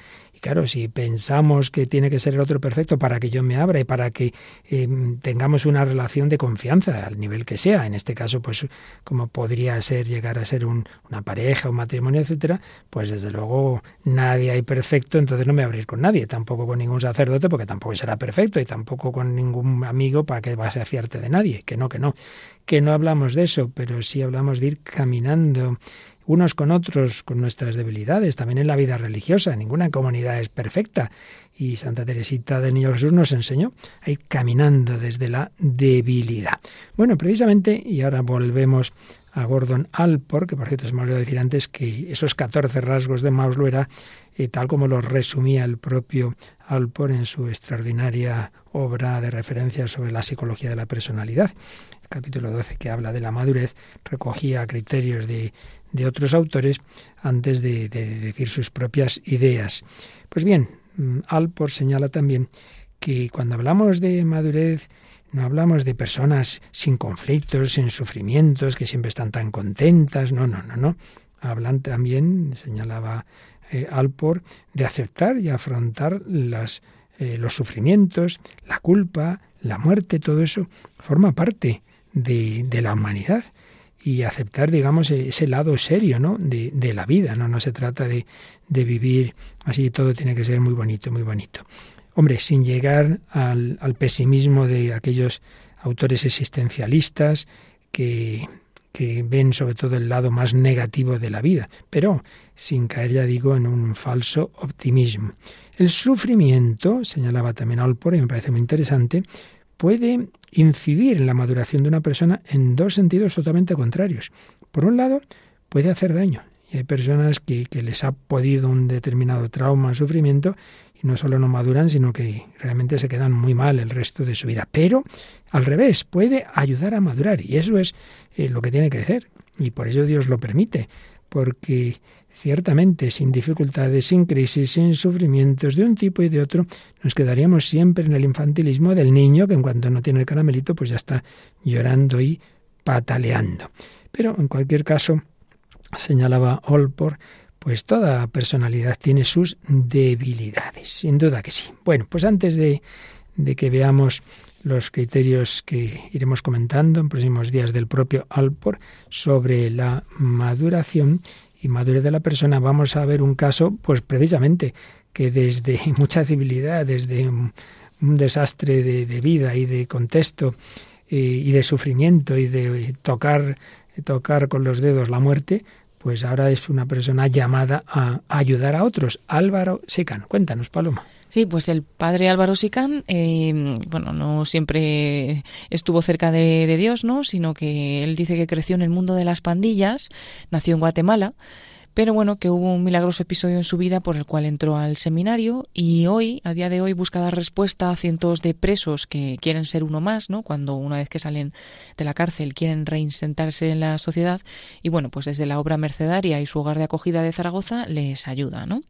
claro, si pensamos que tiene que ser el otro perfecto para que yo me abra y para que eh, tengamos una relación de confianza al nivel que sea, en este caso, pues como podría ser llegar a ser una pareja, un matrimonio, etcétera, pues desde luego nadie hay perfecto, entonces no me voy a abrir con nadie, tampoco con ningún sacerdote, porque tampoco será perfecto, y tampoco con ningún amigo para que vas a fiarte de nadie, que no, que no, que no hablamos de eso, pero sí hablamos de ir caminando unos con otros, con nuestras debilidades, también en la vida religiosa. Ninguna comunidad es perfecta. Y Santa Teresita del Niño Jesús nos enseñó a ir caminando desde la debilidad. Bueno, precisamente, y ahora volvemos a Gordon Alpor, que por cierto se me olvidó decir antes que esos 14 rasgos de Maslow era eh, tal como los resumía el propio Alpor en su extraordinaria obra de referencia sobre la psicología de la personalidad. Capítulo 12 que habla de la madurez recogía criterios de de otros autores antes de, decir sus propias ideas. Pues bien, mm, Alpor señala también que cuando hablamos de madurez no hablamos de personas sin conflictos, sin sufrimientos, que siempre están tan contentas, no, no, no, no. Hablan también, señalaba eh, Alpor, de aceptar y afrontar las, eh, los sufrimientos, la culpa, la muerte, todo eso forma parte de, de la humanidad y aceptar, digamos, e-, ese lado serio ¿no? de, de la vida. ¿no? no se trata de, de, vivir así, todo tiene que ser muy bonito, muy bonito. Hombre, sin llegar al, al pesimismo de aquellos autores existencialistas que, que ven sobre todo el lado más negativo de la vida, pero sin caer, ya digo, en un falso optimismo. El sufrimiento, señalaba también Alpor, y me parece muy interesante, puede incidir en la maduración de una persona en dos sentidos totalmente contrarios. Por un lado, puede hacer daño. Y hay personas que, les ha podido un determinado trauma, sufrimiento, y no solo no maduran, sino que realmente se quedan muy mal el resto de su vida. Pero, al revés, puede ayudar a madurar. Y eso es eh, lo que tiene que hacer. Y por ello Dios lo permite. Porque Ciertamente, sin dificultades, sin crisis, sin sufrimientos de un tipo y de otro, nos quedaríamos siempre en el infantilismo del niño que en cuanto no tiene el caramelito, pues ya está llorando y pataleando. Pero en cualquier caso, señalaba Olpor, pues toda personalidad tiene sus debilidades, sin duda que sí. Bueno, pues antes de, de que veamos los criterios que iremos comentando en próximos días del propio Alpor sobre la maduración, y madurez de la persona, vamos a ver un caso, pues precisamente, que desde mucha civilidad, desde un, desastre de, vida y de contexto eh, y de sufrimiento y de tocar, tocar con los dedos la muerte, pues ahora es una persona llamada a ayudar a otros. Álvaro Sican, cuéntanos, Paloma. Sí, pues el padre Álvaro Sicán, eh, bueno, no siempre estuvo cerca de, Dios, ¿no? Sino que él dice que creció en el mundo de las pandillas, nació en Guatemala, pero bueno, que hubo un milagroso episodio en su vida por el cual entró al seminario y hoy, a día de hoy, busca dar respuesta a cientos de presos que quieren ser uno más, ¿no? Cuando una vez que salen de la cárcel quieren reinsentarse en la sociedad y bueno, pues desde la obra mercedaria y su hogar de acogida de Zaragoza les ayuda, ¿no?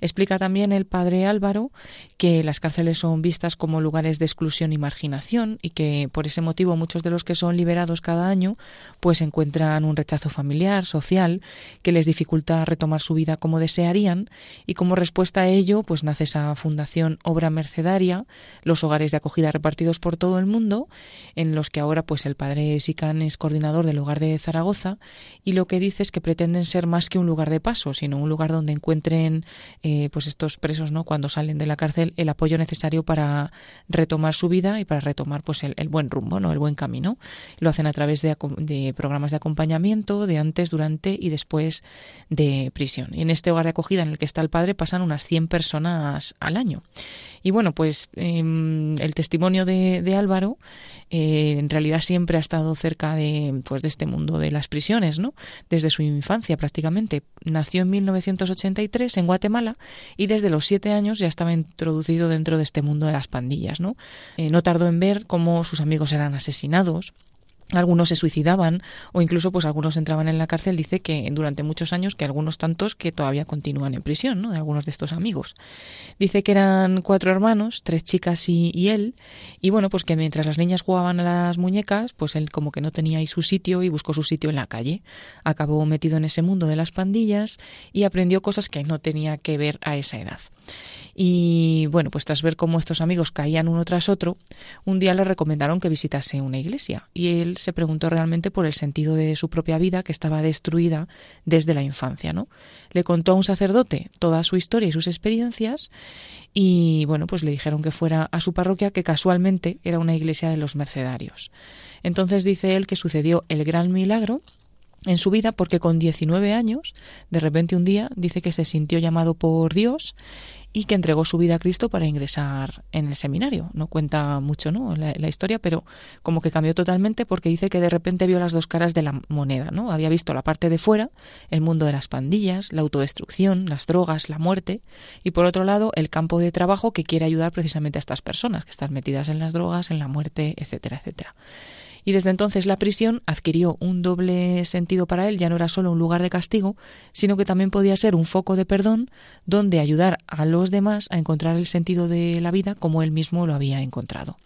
Explica también el padre Álvaro que las cárceles son vistas como lugares de exclusión y marginación y que por ese motivo muchos de los que son liberados cada año pues encuentran un rechazo familiar, social, que les dificulta retomar su vida como desearían y como respuesta a ello pues nace esa fundación Obra Mercedaria, los hogares de acogida repartidos por todo el mundo, en los que ahora pues el padre Sican es coordinador del hogar de Zaragoza y lo que dice es que pretenden ser más que un lugar de paso, sino un lugar donde encuentren eh, pues estos presos no cuando salen de la cárcel el apoyo necesario para retomar su vida y para retomar pues el, buen rumbo, no el buen camino. Lo hacen a través de, de programas de acompañamiento de antes, durante y después de prisión. Y en este hogar de acogida en el que está el padre pasan unas 100 personas al año. Y bueno, pues em, el testimonio de, Álvaro eh, en realidad siempre ha estado cerca de, pues, de este mundo de las prisiones, ¿no? Desde su infancia prácticamente. Nació en 1983 en Guatemala y desde los siete años ya estaba introducido dentro de este mundo de las pandillas, ¿no? Eh, no tardó en ver cómo sus amigos eran asesinados, algunos se suicidaban o incluso pues algunos entraban en la cárcel dice que durante muchos años que algunos tantos que todavía continúan en prisión no de algunos de estos amigos. Dice que eran cuatro hermanos tres chicas y, y, él y bueno pues que mientras las niñas jugaban a las muñecas pues él como que no tenía ahí su sitio y buscó su sitio en la calle. Acabó metido en ese mundo de las pandillas y aprendió cosas que no tenía que ver a esa edad y bueno, pues tras ver cómo estos amigos caían uno tras otro, un día le recomendaron que visitase una iglesia y él se preguntó realmente por el sentido de su propia vida que estaba destruida desde la infancia, ¿no? Le contó a un sacerdote toda su historia y sus experiencias y bueno, pues le dijeron que fuera a su parroquia que casualmente era una iglesia de los mercedarios. Entonces dice él que sucedió el gran milagro en su vida porque con 19 años, de repente un día, dice que se sintió llamado por Dios y que entregó su vida a Cristo para ingresar en el seminario. No cuenta mucho ¿no? La, historia, pero como que cambió totalmente porque dice que de repente vio las dos caras de la moneda. ¿no? Había visto la parte de fuera, el mundo de las pandillas, la autodestrucción, las drogas, la muerte, y por otro lado el campo de trabajo que quiere ayudar precisamente a estas personas que están metidas en las drogas, en la muerte, etcétera, etcétera y desde entonces la prisión adquirió un doble sentido para él, ya no era solo un lugar de castigo, sino que también podía ser un foco de perdón donde ayudar a los demás a encontrar el sentido de la vida como él mismo lo había encontrado.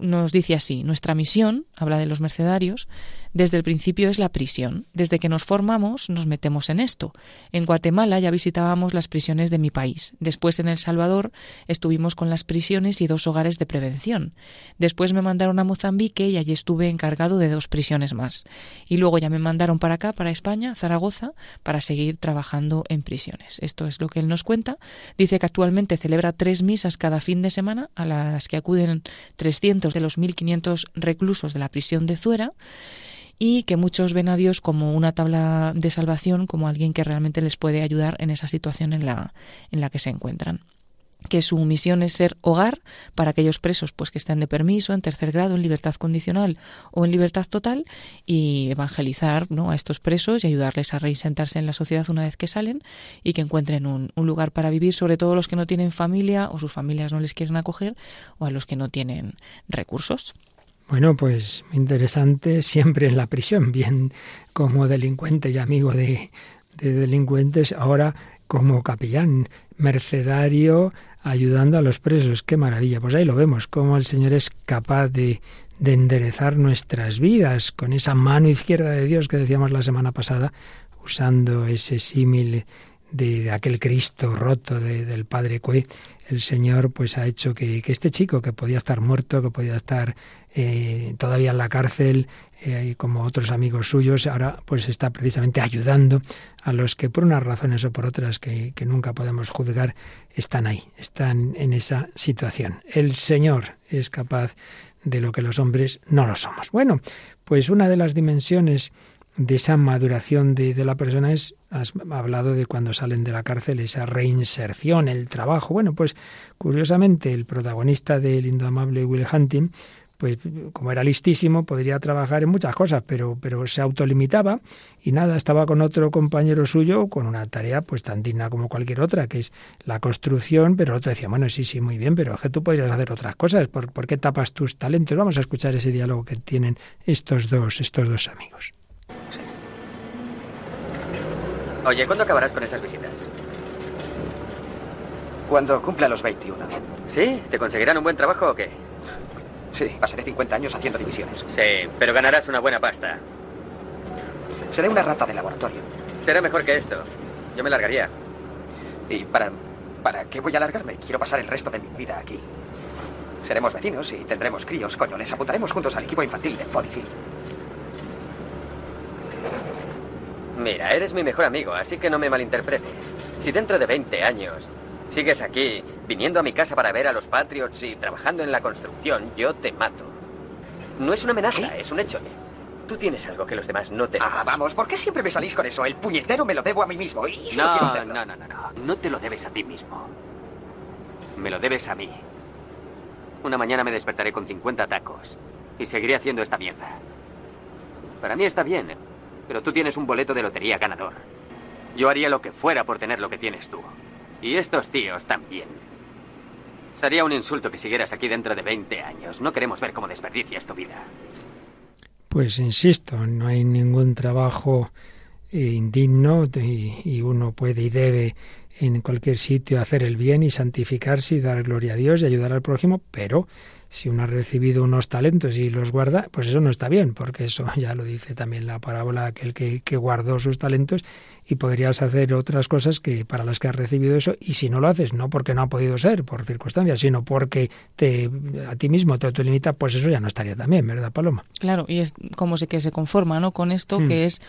Nos dice así, nuestra misión, habla de los mercedarios, desde el principio es la prisión. Desde que nos formamos nos metemos en esto. En Guatemala ya visitábamos las prisiones de mi país. Después en El Salvador estuvimos con las prisiones y dos hogares de prevención. Después me mandaron a Mozambique y allí estuve encargado de dos prisiones más. Y luego ya me mandaron para acá, para España, Zaragoza, para seguir trabajando en prisiones. Esto es lo que él nos cuenta. Dice que actualmente celebra tres misas cada fin de semana a las que acuden 300 de los 1.500 reclusos de la prisión de Zuera y que muchos ven a Dios como una tabla de salvación, como alguien que realmente les puede ayudar en esa situación en la, en la que se encuentran que su misión es ser hogar para aquellos presos pues que estén de permiso en tercer grado en libertad condicional o en libertad total y evangelizar ¿no? a estos presos y ayudarles a reinsentarse en la sociedad una vez que salen y que encuentren un, un lugar para vivir sobre todo los que no tienen familia o sus familias no les quieren acoger o a los que no tienen recursos. Bueno, pues interesante siempre en la prisión, bien como delincuente y amigo de, delincuentes, ahora como capellán, mercedario, ayudando a los presos. Qué maravilla. Pues ahí lo vemos, cómo el Señor es capaz de, de enderezar nuestras vidas con esa mano izquierda de Dios que decíamos la semana pasada, usando ese símil de, aquel Cristo roto del Padre Cue, el Señor pues ha hecho que, que, este chico que podía estar muerto, que podía estar eh, todavía en la cárcel, eh, como otros amigos suyos, ahora pues está precisamente ayudando a los que por unas razones o por otras que, que nunca podemos juzgar están ahí, están en esa situación. El Señor es capaz de lo que los hombres no lo somos. Bueno, pues una de las dimensiones de esa maduración de, la persona es, has hablado de cuando salen de la cárcel, esa reinserción, el trabajo. Bueno, pues curiosamente el protagonista del indomable Will Hunting, pues como era listísimo, podría trabajar en muchas cosas, pero, pero se autolimitaba y nada, estaba con otro compañero suyo con una tarea pues tan digna como cualquier otra, que es la construcción, pero el otro decía, bueno, sí, sí, muy bien, pero que tú podrías hacer otras cosas, ¿por, ¿por qué tapas tus talentos? Vamos a escuchar ese diálogo que tienen estos dos, estos dos amigos. Oye, ¿cuándo acabarás con esas visitas? Cuando cumpla los 21. ¿Sí? ¿Te conseguirán un buen trabajo o qué? Sí, pasaré 50 años haciendo divisiones. Sí, pero ganarás una buena pasta. Seré una rata de laboratorio. Será mejor que esto. Yo me largaría. ¿Y para, para qué voy a largarme? Quiero pasar el resto de mi vida aquí. Seremos vecinos y tendremos críos, coño. Les apuntaremos juntos al equipo infantil de Fonicil. Mira, eres mi mejor amigo, así que no me malinterpretes. Si dentro de 20 años sigues aquí, viniendo a mi casa para ver a los Patriots y trabajando en la construcción, yo te mato. No es una amenaza, es un hecho. Tú tienes algo que los demás no tenemos. Ah, vamos, ¿por qué siempre me salís con eso? El puñetero me lo debo a mí mismo. Y no, no, hacerlo. no, no, no. No te lo debes a ti mismo. Me lo debes a mí. Una mañana me despertaré con 50 tacos y seguiré haciendo esta mierda. Para mí está bien, pero tú tienes un boleto de lotería ganador. Yo haría lo que fuera por tener lo que tienes tú. Y estos tíos también. Sería un insulto que siguieras aquí dentro de 20 años. No queremos ver cómo desperdicias tu vida. Pues insisto, no hay ningún trabajo eh, indigno y, y uno puede y debe en cualquier sitio hacer el bien y santificarse y dar gloria a Dios y ayudar al prójimo, pero si uno ha recibido unos talentos y los guarda, pues eso no está bien, porque eso ya lo dice también la parábola aquel que, que guardó sus talentos y podrías hacer otras cosas que para las que has recibido eso y si no lo haces no porque no ha podido ser por circunstancias sino porque te a ti mismo te autolimita pues eso ya no estaría también verdad Paloma Claro, y es como si que se conforma, ¿no? Con esto Hmm. que es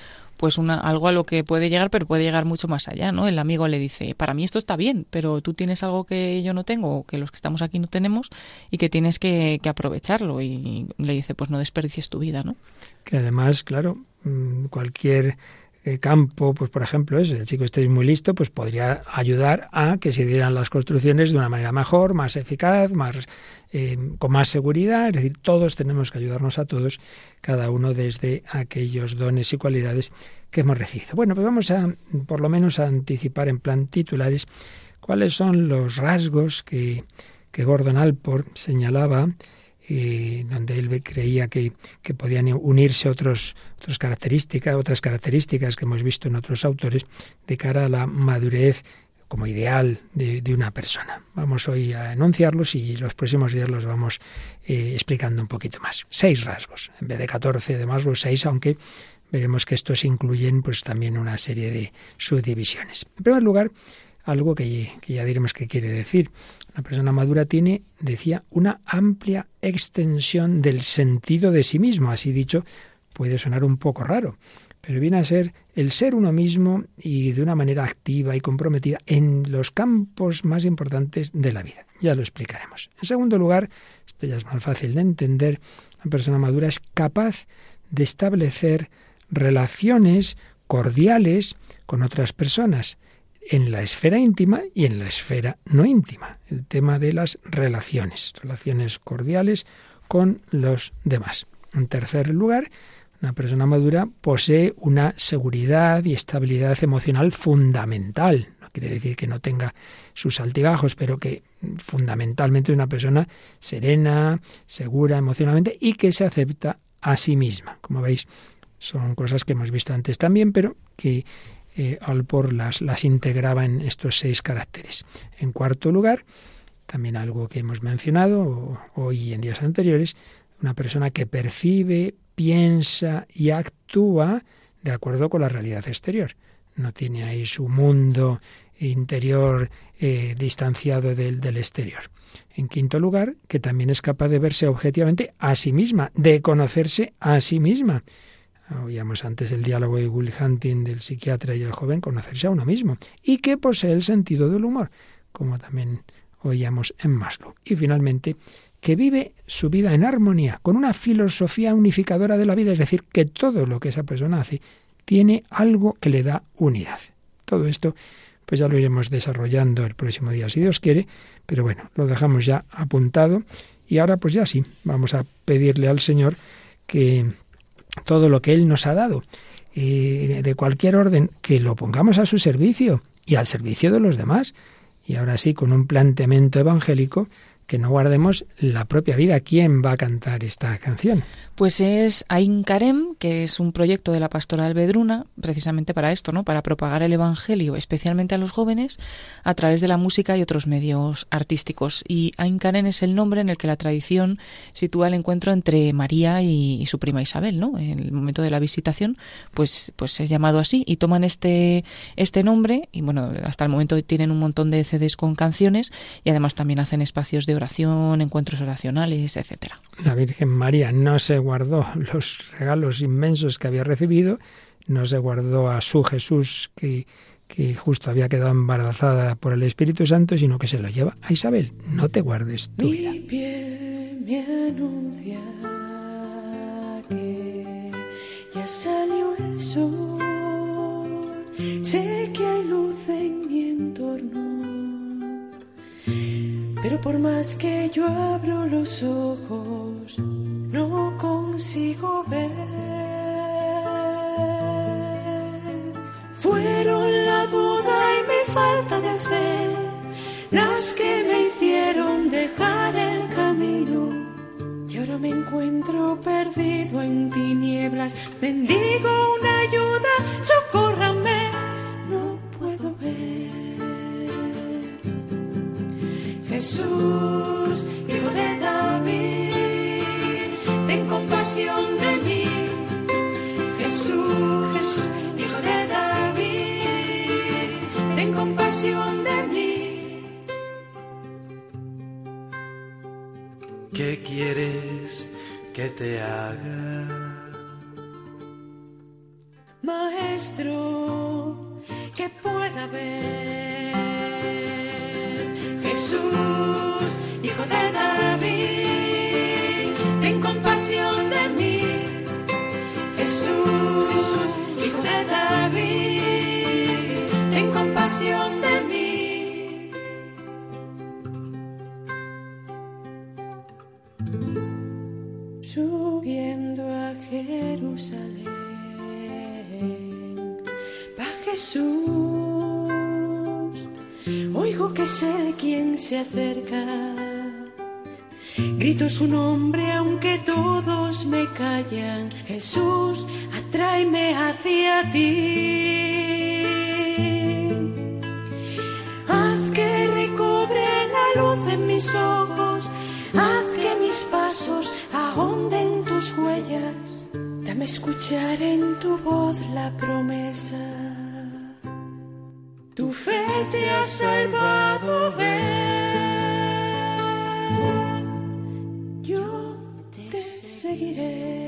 pues una algo a lo que puede llegar, pero puede llegar mucho más allá, ¿no? El amigo le dice, para mí esto está bien, pero tú tienes algo que yo no tengo, que los que estamos aquí no tenemos, y que tienes que, que aprovecharlo. Y le dice, pues no desperdicies tu vida, ¿no? que además claro mm, cualquier eh, campo, pues por ejemplo, es el chico estéis muy listo, pues podría ayudar a que se dieran las construcciones de una manera mejor, más eficaz, más eh, con más seguridad. Es decir, todos tenemos que ayudarnos a todos, cada uno desde aquellos dones y cualidades que hemos recibido. Bueno, pues vamos a, por lo menos, a anticipar en plan titulares cuáles son los rasgos que, que Gordon Alport señalaba donde él creía que, que podían unirse otros, otras características, otras características que hemos visto en otros autores de cara a la madurez como ideal de, de una persona. Vamos hoy a enunciarlos y los próximos días los vamos eh, explicando un poquito más. Seis rasgos, en vez de 14 de más los seis, aunque veremos que estos incluyen pues también una serie de subdivisiones. En primer lugar, algo que, que ya diremos qué quiere decir. Una persona madura tiene, decía, una amplia extensión del sentido de sí mismo. Así dicho, puede sonar un poco raro, pero viene a ser el ser uno mismo y de una manera activa y comprometida en los campos más importantes de la vida. Ya lo explicaremos. En segundo lugar, esto ya es más fácil de entender, una persona madura es capaz de establecer relaciones cordiales con otras personas en la esfera íntima y en la esfera no íntima. El tema de las relaciones, relaciones cordiales con los demás. En tercer lugar, una persona madura posee una seguridad y estabilidad emocional fundamental. No quiere decir que no tenga sus altibajos, pero que fundamentalmente es una persona serena, segura emocionalmente y que se acepta a sí misma. Como veis, son cosas que hemos visto antes también, pero que eh, Alpor las, las integraba en estos seis caracteres. En cuarto lugar, también algo que hemos mencionado hoy en días anteriores, una persona que percibe, piensa y actúa de acuerdo con la realidad exterior. No tiene ahí su mundo interior eh, distanciado del, del exterior. En quinto lugar, que también es capaz de verse objetivamente a sí misma, de conocerse a sí misma. Oíamos antes el diálogo de Will Hunting del psiquiatra y el joven, conocerse a uno mismo, y que posee el sentido del humor, como también oíamos en Maslow. Y finalmente, que vive su vida en armonía, con una filosofía unificadora de la vida, es decir, que todo lo que esa persona hace tiene algo que le da unidad. Todo esto, pues ya lo iremos desarrollando el próximo día, si Dios quiere, pero bueno, lo dejamos ya apuntado Y ahora pues ya sí, vamos a pedirle al Señor que todo lo que Él nos ha dado, de cualquier orden, que lo pongamos a su servicio y al servicio de los demás. Y ahora sí, con un planteamiento evangélico, que no guardemos la propia vida. ¿Quién va a cantar esta canción? Pues es Ain Karem, que es un proyecto de la Pastoral Vedruna, precisamente para esto, ¿no? Para propagar el Evangelio, especialmente a los jóvenes, a través de la música y otros medios artísticos. Y Ain Karem es el nombre en el que la tradición sitúa el encuentro entre María y, su prima Isabel, ¿no? En el momento de la visitación, pues, pues es llamado así y toman este, este nombre y bueno, hasta el momento tienen un montón de CDs con canciones y además también hacen espacios de oración, encuentros oracionales, etcétera. La Virgen María no se guardó los regalos inmensos que había recibido, no se guardó a su Jesús que, que justo había quedado embarazada por el Espíritu Santo, sino que se lo lleva a Isabel. No te guardes tu vida. Mi piel me anuncia que ya salió el sol. Sé que hay luz en mi entorno pero por más que yo abro los ojos, no consigo ver. Fueron la duda y mi falta de fe las que me hicieron dejar el camino. Y ahora me encuentro perdido en tinieblas. Bendigo una ayuda, socórrame, Jesús, hijo de David, ten compasión de mí. Jesús, Jesús, hijo de David, ten compasión de mí. ¿Qué quieres que te haga? Maestro, que pueda ver. Jesús, de David, ten compasión de mí. Jesús, hijo de David, ten compasión de mí. Subiendo a Jerusalén, va Jesús Oigo que sé quién se acerca. Grito su nombre aunque todos me callan. Jesús, atráeme hacia ti. Haz que recobre la luz en mis ojos. Haz que mis pasos ahonden tus huellas. Dame escuchar en tu voz la promesa. Tu fe te ha salvado. Seguiré.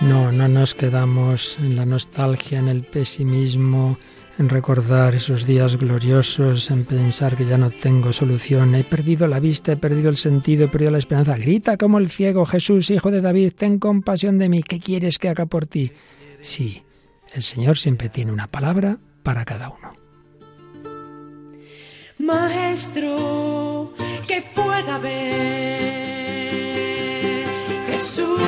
No, no nos quedamos en la nostalgia, en el pesimismo, en recordar esos días gloriosos, en pensar que ya no tengo solución, he perdido la vista, he perdido el sentido, he perdido la esperanza. Grita como el ciego, Jesús, hijo de David, ten compasión de mí, ¿qué quieres que haga por ti? Sí, el Señor siempre tiene una palabra para cada uno. Maestro, pueda ver Jesús,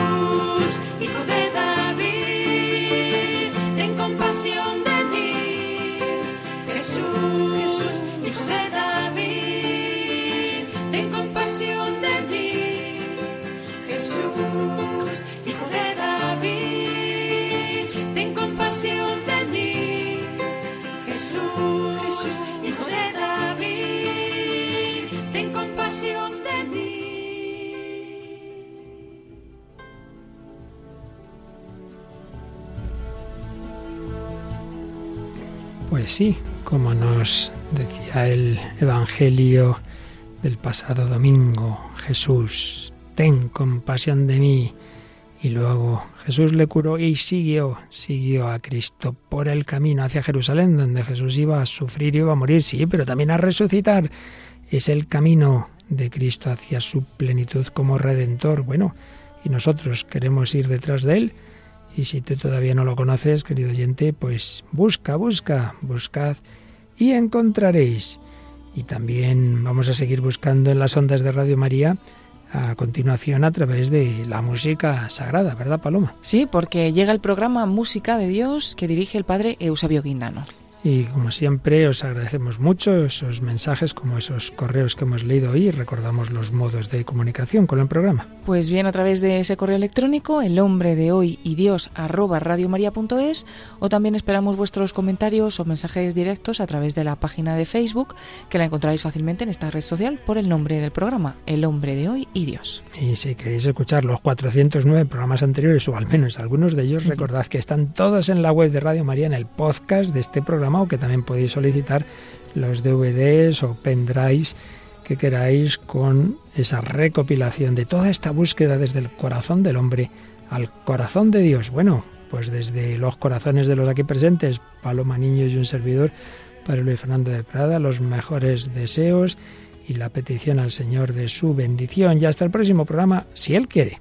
Pues sí, como nos decía el Evangelio del pasado domingo, Jesús, ten compasión de mí. Y luego Jesús le curó y siguió, siguió a Cristo por el camino hacia Jerusalén, donde Jesús iba a sufrir y iba a morir, sí, pero también a resucitar. Es el camino de Cristo hacia su plenitud como redentor. Bueno, y nosotros queremos ir detrás de él. Y si tú todavía no lo conoces, querido oyente, pues busca, busca, buscad y encontraréis. Y también vamos a seguir buscando en las ondas de Radio María a continuación a través de la música sagrada, ¿verdad, Paloma? Sí, porque llega el programa Música de Dios que dirige el padre Eusebio Guindano. Y como siempre os agradecemos mucho esos mensajes como esos correos que hemos leído hoy y recordamos los modos de comunicación con el programa. Pues bien, a través de ese correo electrónico, el hombre de hoy y Dios arroba radiomaria.es o también esperamos vuestros comentarios o mensajes directos a través de la página de Facebook que la encontraréis fácilmente en esta red social por el nombre del programa, el hombre de hoy y Dios. Y si queréis escuchar los 409 programas anteriores o al menos algunos de ellos, recordad que están todos en la web de Radio María en el podcast de este programa o que también podéis solicitar los DVDs o pendrives que queráis con esa recopilación de toda esta búsqueda desde el corazón del hombre al corazón de Dios. Bueno, pues desde los corazones de los aquí presentes, Paloma Niño y un servidor, para Luis Fernando de Prada, los mejores deseos y la petición al Señor de su bendición. Y hasta el próximo programa, si Él quiere.